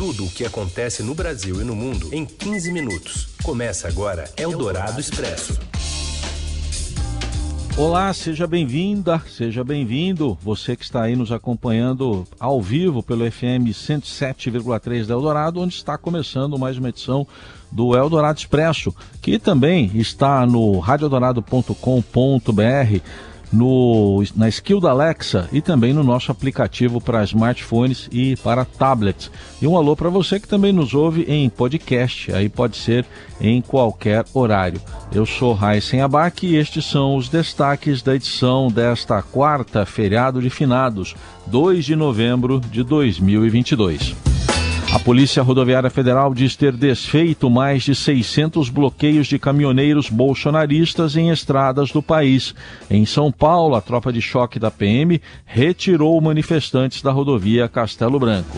Tudo o que acontece no Brasil e no mundo em 15 minutos. Começa agora Eldorado Expresso. Olá, seja bem-vinda, seja bem-vindo. Você que está aí nos acompanhando ao vivo pelo FM 107,3 da Eldorado, onde está começando mais uma edição do Eldorado Expresso, que também está no radioeldorado.com.br no, na skill da Alexa e também no nosso aplicativo para smartphones e para tablets. E um alô para você que também nos ouve em podcast, aí pode ser em qualquer horário. Eu sou Raíssen Abac e estes são os destaques da edição desta quarta, feriado de finados, 2 de novembro de 2022. A Polícia Rodoviária Federal diz ter desfeito mais de 600 bloqueios de caminhoneiros bolsonaristas em estradas do país. Em São Paulo, a tropa de choque da PM retirou manifestantes da rodovia Castelo Branco.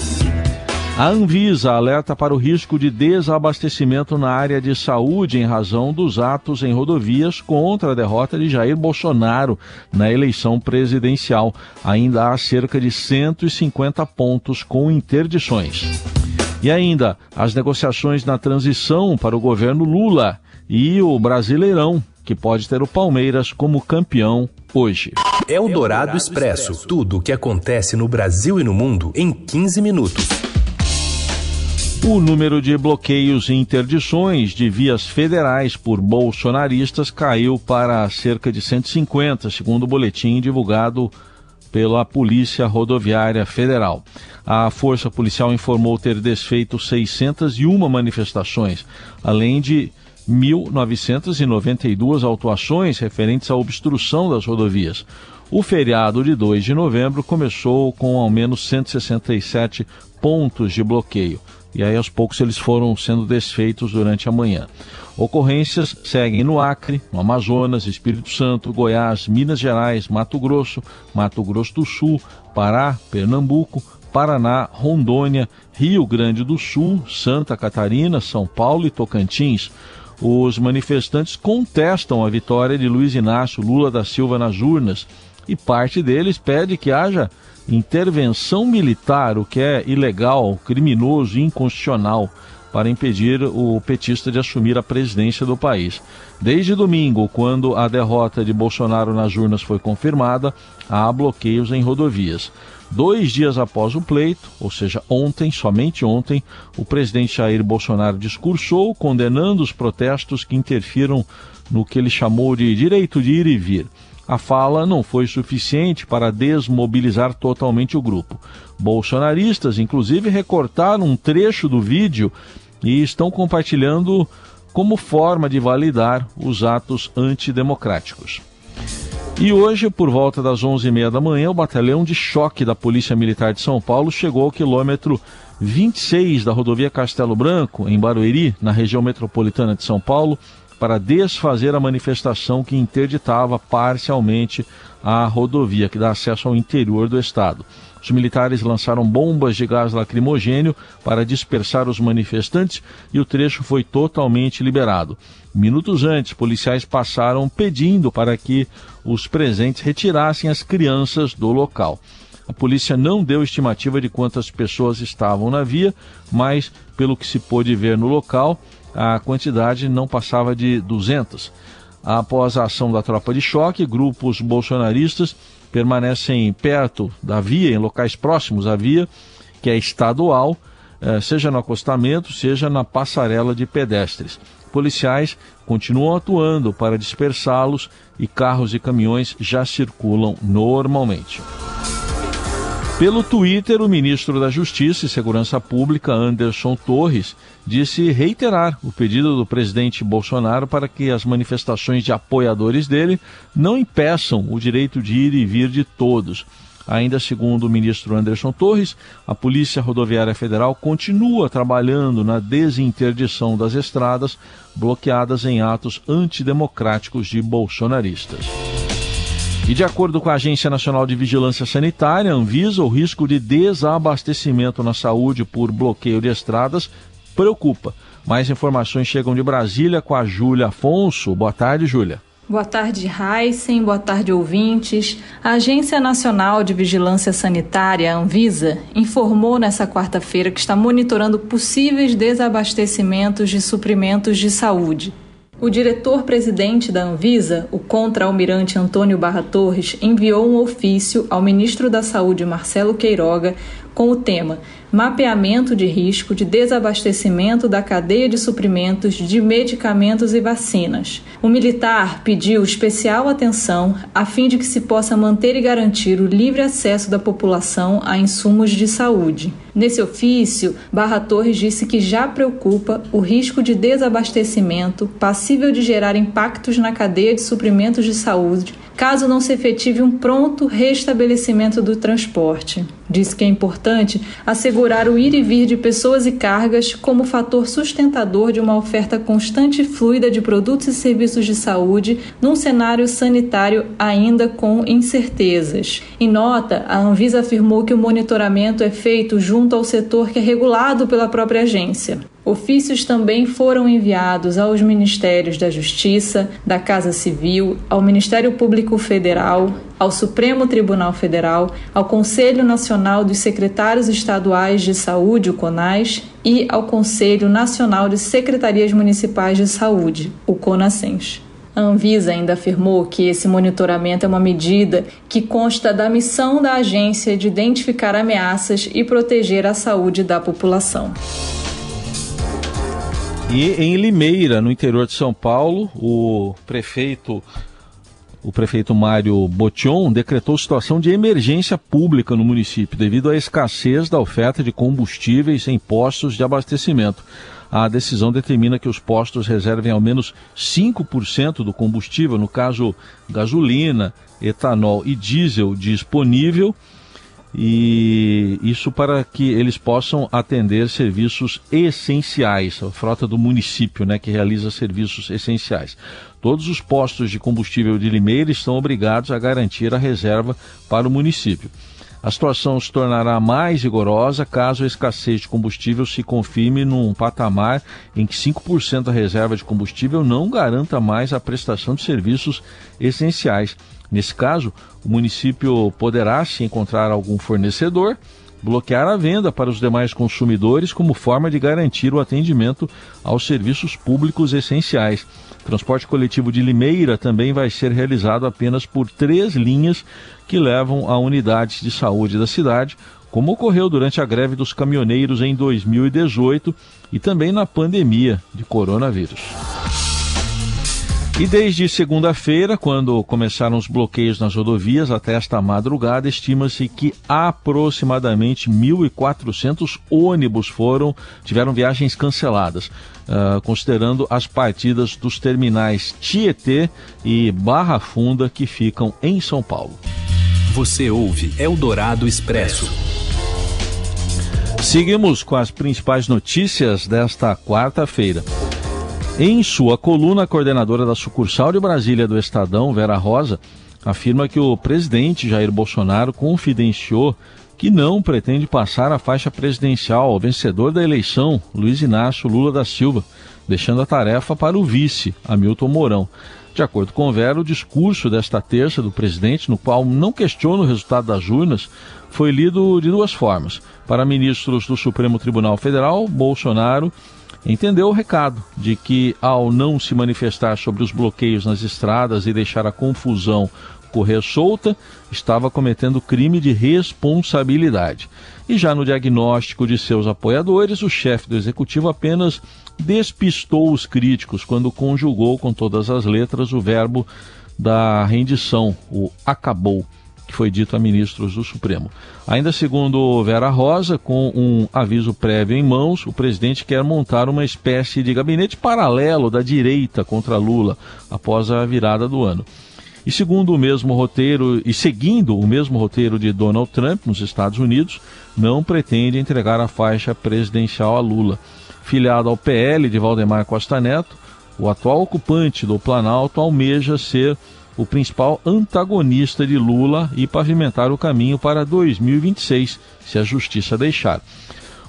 A Anvisa alerta para o risco de desabastecimento na área de saúde em razão dos atos em rodovias contra a derrota de Jair Bolsonaro na eleição presidencial. Ainda há cerca de 150 pontos com interdições. E ainda, as negociações na transição para o governo Lula e o Brasileirão, que pode ter o Palmeiras como campeão hoje. É o Dourado Expresso. Tudo o que acontece no Brasil e no mundo em 15 minutos. O número de bloqueios e interdições de vias federais por bolsonaristas caiu para cerca de 150, segundo o boletim divulgado pela Polícia Rodoviária Federal. A Força Policial informou ter desfeito 601 manifestações, além de 1.992 autuações referentes à obstrução das rodovias. O feriado de 2 de novembro começou com ao menos 167 pontos de bloqueio. E aí, aos poucos, eles foram sendo desfeitos durante a manhã. Ocorrências seguem no Acre, no Amazonas, Espírito Santo, Goiás, Minas Gerais, Mato Grosso, Mato Grosso do Sul, Pará, Pernambuco, Paraná, Rondônia, Rio Grande do Sul, Santa Catarina, São Paulo e Tocantins. Os manifestantes contestam a vitória de Luiz Inácio Lula da Silva nas urnas e parte deles pede que haja intervenção militar, o que é ilegal, criminoso e inconstitucional para impedir o petista de assumir a presidência do país. Desde domingo, quando a derrota de Bolsonaro nas urnas foi confirmada, há bloqueios em rodovias. Dois dias após o pleito, ou seja, ontem, somente ontem, o presidente Jair Bolsonaro discursou condenando os protestos que interfiram no que ele chamou de direito de ir e vir. A fala não foi suficiente para desmobilizar totalmente o grupo. Bolsonaristas, inclusive, recortaram um trecho do vídeo e estão compartilhando como forma de validar os atos antidemocráticos. E hoje, por volta das 11h30 da manhã, o batalhão de choque da Polícia Militar de São Paulo chegou ao quilômetro 26 da rodovia Castelo Branco, em Barueri, na região metropolitana de São Paulo, para desfazer a manifestação que interditava parcialmente a rodovia, que dá acesso ao interior do estado. Os militares lançaram bombas de gás lacrimogênio para dispersar os manifestantes e o trecho foi totalmente liberado. Minutos antes, policiais passaram pedindo para que os presentes retirassem as crianças do local. A polícia não deu estimativa de quantas pessoas estavam na via, mas, pelo que se pôde ver no local, a quantidade não passava de 200. Após a ação da tropa de choque, grupos bolsonaristas permanecem perto da via, em locais próximos à via, que é estadual, eh, seja no acostamento, seja na passarela de pedestres. Policiais continuam atuando para dispersá-los e carros e caminhões já circulam normalmente. Pelo Twitter, o ministro da Justiça e Segurança Pública, Anderson Torres, disse reiterar o pedido do presidente Bolsonaro para que as manifestações de apoiadores dele não impeçam o direito de ir e vir de todos. Ainda segundo o ministro Anderson Torres, a Polícia Rodoviária Federal continua trabalhando na desinterdição das estradas bloqueadas em atos antidemocráticos de bolsonaristas. E de acordo com a Agência Nacional de Vigilância Sanitária, Anvisa, o risco de desabastecimento na saúde por bloqueio de estradas preocupa. Mais informações chegam de Brasília com a Júlia Afonso. Boa tarde, Júlia. Boa tarde, Heisen. Boa tarde, ouvintes. A Agência Nacional de Vigilância Sanitária, Anvisa, informou nesta quarta-feira que está monitorando possíveis desabastecimentos de suprimentos de saúde. O diretor-presidente da Anvisa, o contra-almirante Antônio Barra Torres, enviou um ofício ao ministro da Saúde, Marcelo Queiroga, com o tema Mapeamento de risco de desabastecimento da cadeia de suprimentos de medicamentos e vacinas. O militar pediu especial atenção a fim de que se possa manter e garantir o livre acesso da população a insumos de saúde. Nesse ofício, Barra Torres disse que já preocupa o risco de desabastecimento passível de gerar impactos na cadeia de suprimentos de saúde caso não se efetive um pronto restabelecimento do transporte. Diz que é importante assegurar o ir e vir de pessoas e cargas como fator sustentador de uma oferta constante e fluida de produtos e serviços de saúde num cenário sanitário ainda com incertezas. Em nota, a Anvisa afirmou que o monitoramento é feito junto ao setor que é regulado pela própria agência. Ofícios também foram enviados aos Ministérios da Justiça, da Casa Civil, ao Ministério Público Federal, ao Supremo Tribunal Federal, ao Conselho Nacional dos Secretários Estaduais de Saúde, o CONAS, e ao Conselho Nacional de Secretarias Municipais de Saúde, o CONASENS. A Anvisa ainda afirmou que esse monitoramento é uma medida que consta da missão da agência de identificar ameaças e proteger a saúde da população. E em Limeira, no interior de São Paulo, o prefeito o prefeito Mário Botion decretou situação de emergência pública no município devido à escassez da oferta de combustíveis em postos de abastecimento. A decisão determina que os postos reservem ao menos 5% do combustível, no caso gasolina, etanol e diesel disponível e isso para que eles possam atender serviços essenciais, a frota do município, né, que realiza serviços essenciais. Todos os postos de combustível de Limeira estão obrigados a garantir a reserva para o município. A situação se tornará mais rigorosa caso a escassez de combustível se confirme num patamar em que 5% da reserva de combustível não garanta mais a prestação de serviços essenciais. Nesse caso, o município poderá, se encontrar algum fornecedor, bloquear a venda para os demais consumidores como forma de garantir o atendimento aos serviços públicos essenciais. Transporte coletivo de Limeira também vai ser realizado apenas por três linhas que levam a unidades de saúde da cidade, como ocorreu durante a greve dos caminhoneiros em 2018 e também na pandemia de coronavírus. E desde segunda-feira, quando começaram os bloqueios nas rodovias até esta madrugada, estima-se que aproximadamente 1.400 ônibus foram tiveram viagens canceladas, uh, considerando as partidas dos terminais Tietê e Barra Funda que ficam em São Paulo. Você ouve Eldorado Expresso. Seguimos com as principais notícias desta quarta-feira. Em sua coluna, a coordenadora da sucursal de Brasília do Estadão, Vera Rosa, afirma que o presidente Jair Bolsonaro confidenciou que não pretende passar a faixa presidencial ao vencedor da eleição, Luiz Inácio Lula da Silva, deixando a tarefa para o vice, Hamilton Mourão. De acordo com Vera, o discurso desta terça do presidente, no qual não questiona o resultado das urnas, foi lido de duas formas. Para ministros do Supremo Tribunal Federal, Bolsonaro entendeu o recado de que, ao não se manifestar sobre os bloqueios nas estradas e deixar a confusão correr solta, estava cometendo crime de responsabilidade. E já no diagnóstico de seus apoiadores, o chefe do executivo apenas despistou os críticos quando conjugou com todas as letras o verbo da rendição, o acabou que foi dito a ministros do Supremo. Ainda segundo Vera Rosa, com um aviso prévio em mãos, o presidente quer montar uma espécie de gabinete paralelo da direita contra Lula após a virada do ano. E segundo o mesmo roteiro, e seguindo o mesmo roteiro de Donald Trump nos Estados Unidos, não pretende entregar a faixa presidencial a Lula. Filiado ao PL de Valdemar Costa Neto, o atual ocupante do Planalto almeja ser o principal antagonista de Lula e pavimentar o caminho para 2026, se a justiça deixar.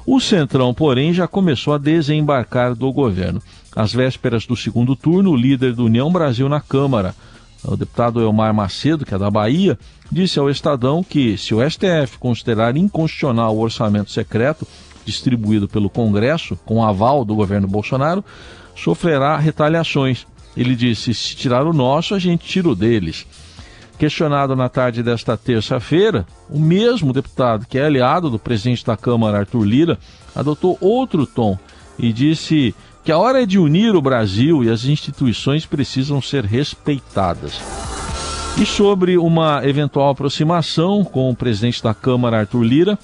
O Centrão, porém, já começou a desembarcar do governo. Às vésperas do segundo turno, o líder do União Brasil na Câmara, o deputado Elmar Macedo, que é da Bahia, disse ao Estadão que, se o STF considerar inconstitucional o orçamento secreto distribuído pelo Congresso, com aval do governo Bolsonaro, sofrerá retaliações. Ele disse: se tirar o nosso, a gente tira o deles. Questionado na tarde desta terça-feira, o mesmo deputado, que é aliado do presidente da Câmara, Arthur Lira, adotou outro tom e disse que a hora é de unir o Brasil e as instituições precisam ser respeitadas. E sobre uma eventual aproximação com o presidente da Câmara, Arthur Lira,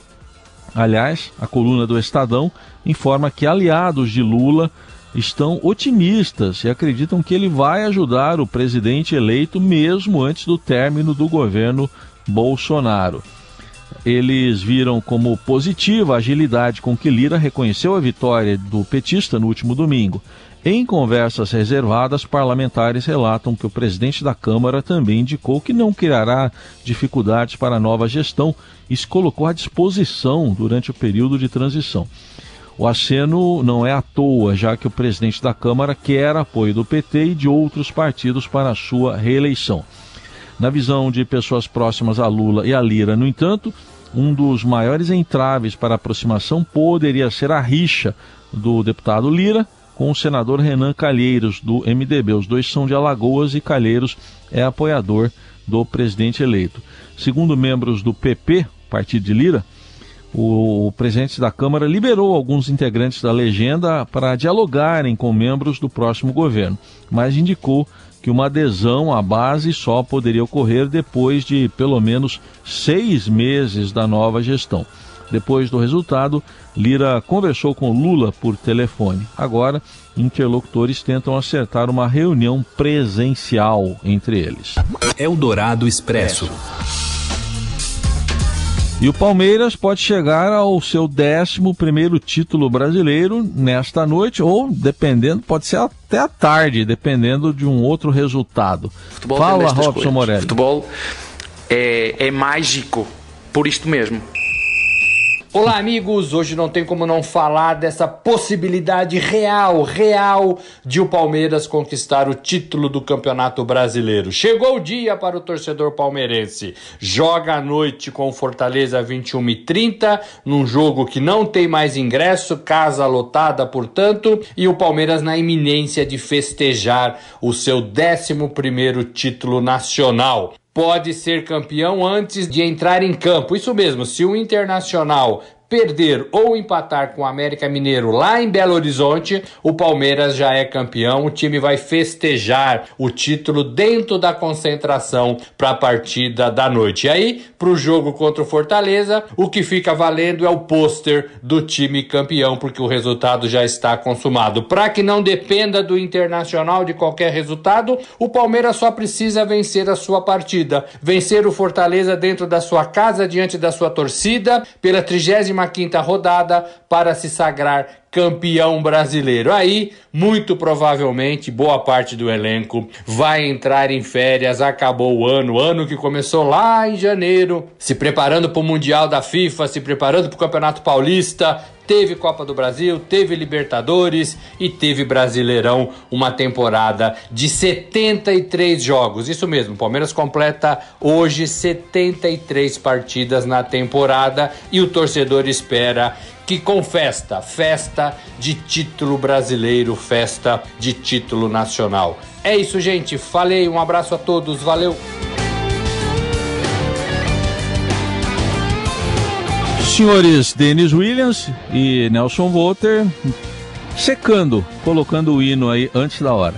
aliás, a coluna do Estadão informa que aliados de Lula estão otimistas e acreditam que ele vai ajudar o presidente eleito mesmo antes do término do governo Bolsonaro. Eles viram como positiva a agilidade com que Lira reconheceu a vitória do petista no último domingo. Em conversas reservadas, parlamentares relatam que o presidente da Câmara também indicou que não criará dificuldades para a nova gestão e se colocou à disposição durante o período de transição. O aceno não é à toa, já que o presidente da Câmara quer apoio do PT e de outros partidos para a sua reeleição. Na visão de pessoas próximas a Lula e a Lira, no entanto, um dos maiores entraves para a aproximação poderia ser a rixa do deputado Lira com o senador Renan Calheiros, do MDB. Os dois são de Alagoas e Calheiros é apoiador do presidente eleito. Segundo membros do PP, partido de Lira, o presidente da Câmara liberou alguns integrantes da legenda para dialogarem com membros do próximo governo, mas indicou que uma adesão à base só poderia ocorrer depois de pelo menos seis meses da nova gestão. Depois do resultado, Lira conversou com Lula por telefone. Agora, interlocutores tentam acertar uma reunião presencial entre eles. Eldorado Expresso. E o Palmeiras pode chegar ao seu 11 título brasileiro nesta noite, ou dependendo, pode ser até à tarde, dependendo de um outro resultado. Futebol Fala, Robson Morelli. Futebol é, é mágico, por isto mesmo. Olá, amigos! Hoje não tem como não falar dessa possibilidade real, real de o Palmeiras conquistar o título do Campeonato Brasileiro. Chegou o dia para o torcedor palmeirense. Joga à noite com Fortaleza 21 e 30, num jogo que não tem mais ingresso, casa lotada, portanto, e o Palmeiras na iminência de festejar o seu 11 título nacional pode ser campeão antes de entrar em campo. Isso mesmo, se o Internacional perder ou empatar com o América Mineiro lá em Belo Horizonte, o Palmeiras já é campeão. O time vai festejar o título dentro da concentração para a partida da noite. E aí, para o jogo contra o Fortaleza, o que fica valendo é o pôster do time campeão, porque o resultado já está consumado. Para que não dependa do Internacional de qualquer resultado, o Palmeiras só precisa vencer a sua partida. Vencer o Fortaleza dentro da sua casa, diante da sua torcida, pela 30 quinta rodada para se sagrar campeão brasileiro. Aí, muito provavelmente, boa parte do elenco vai entrar em férias. Acabou o ano, ano que começou lá em janeiro, se preparando para o Mundial da FIFA, se preparando para o Campeonato Paulista. Teve Copa do Brasil, teve Libertadores e teve Brasileirão, uma temporada de 73 jogos. Isso mesmo, o Palmeiras completa hoje 73 partidas na temporada e o torcedor espera que com festa, festa de título brasileiro, festa de título nacional. É isso, gente. Falei, um abraço a todos, valeu. Senhores Denis Williams e Nelson Volter secando, colocando o hino aí antes da hora.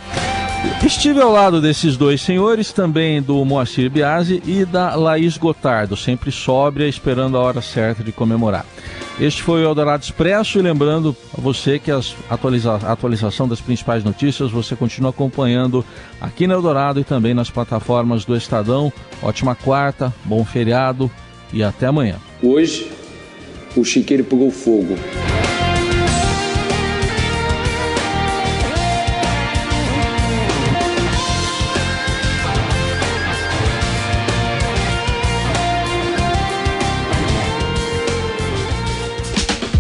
Estive ao lado desses dois senhores, também do Moacir Biasi e da Laís Gotardo, sempre sóbria, esperando a hora certa de comemorar. Este foi o Eldorado Expresso e lembrando a você que as atualiza a atualização das principais notícias você continua acompanhando aqui no Eldorado e também nas plataformas do Estadão. Ótima quarta, bom feriado e até amanhã. Hoje o chiqueiro pegou fogo.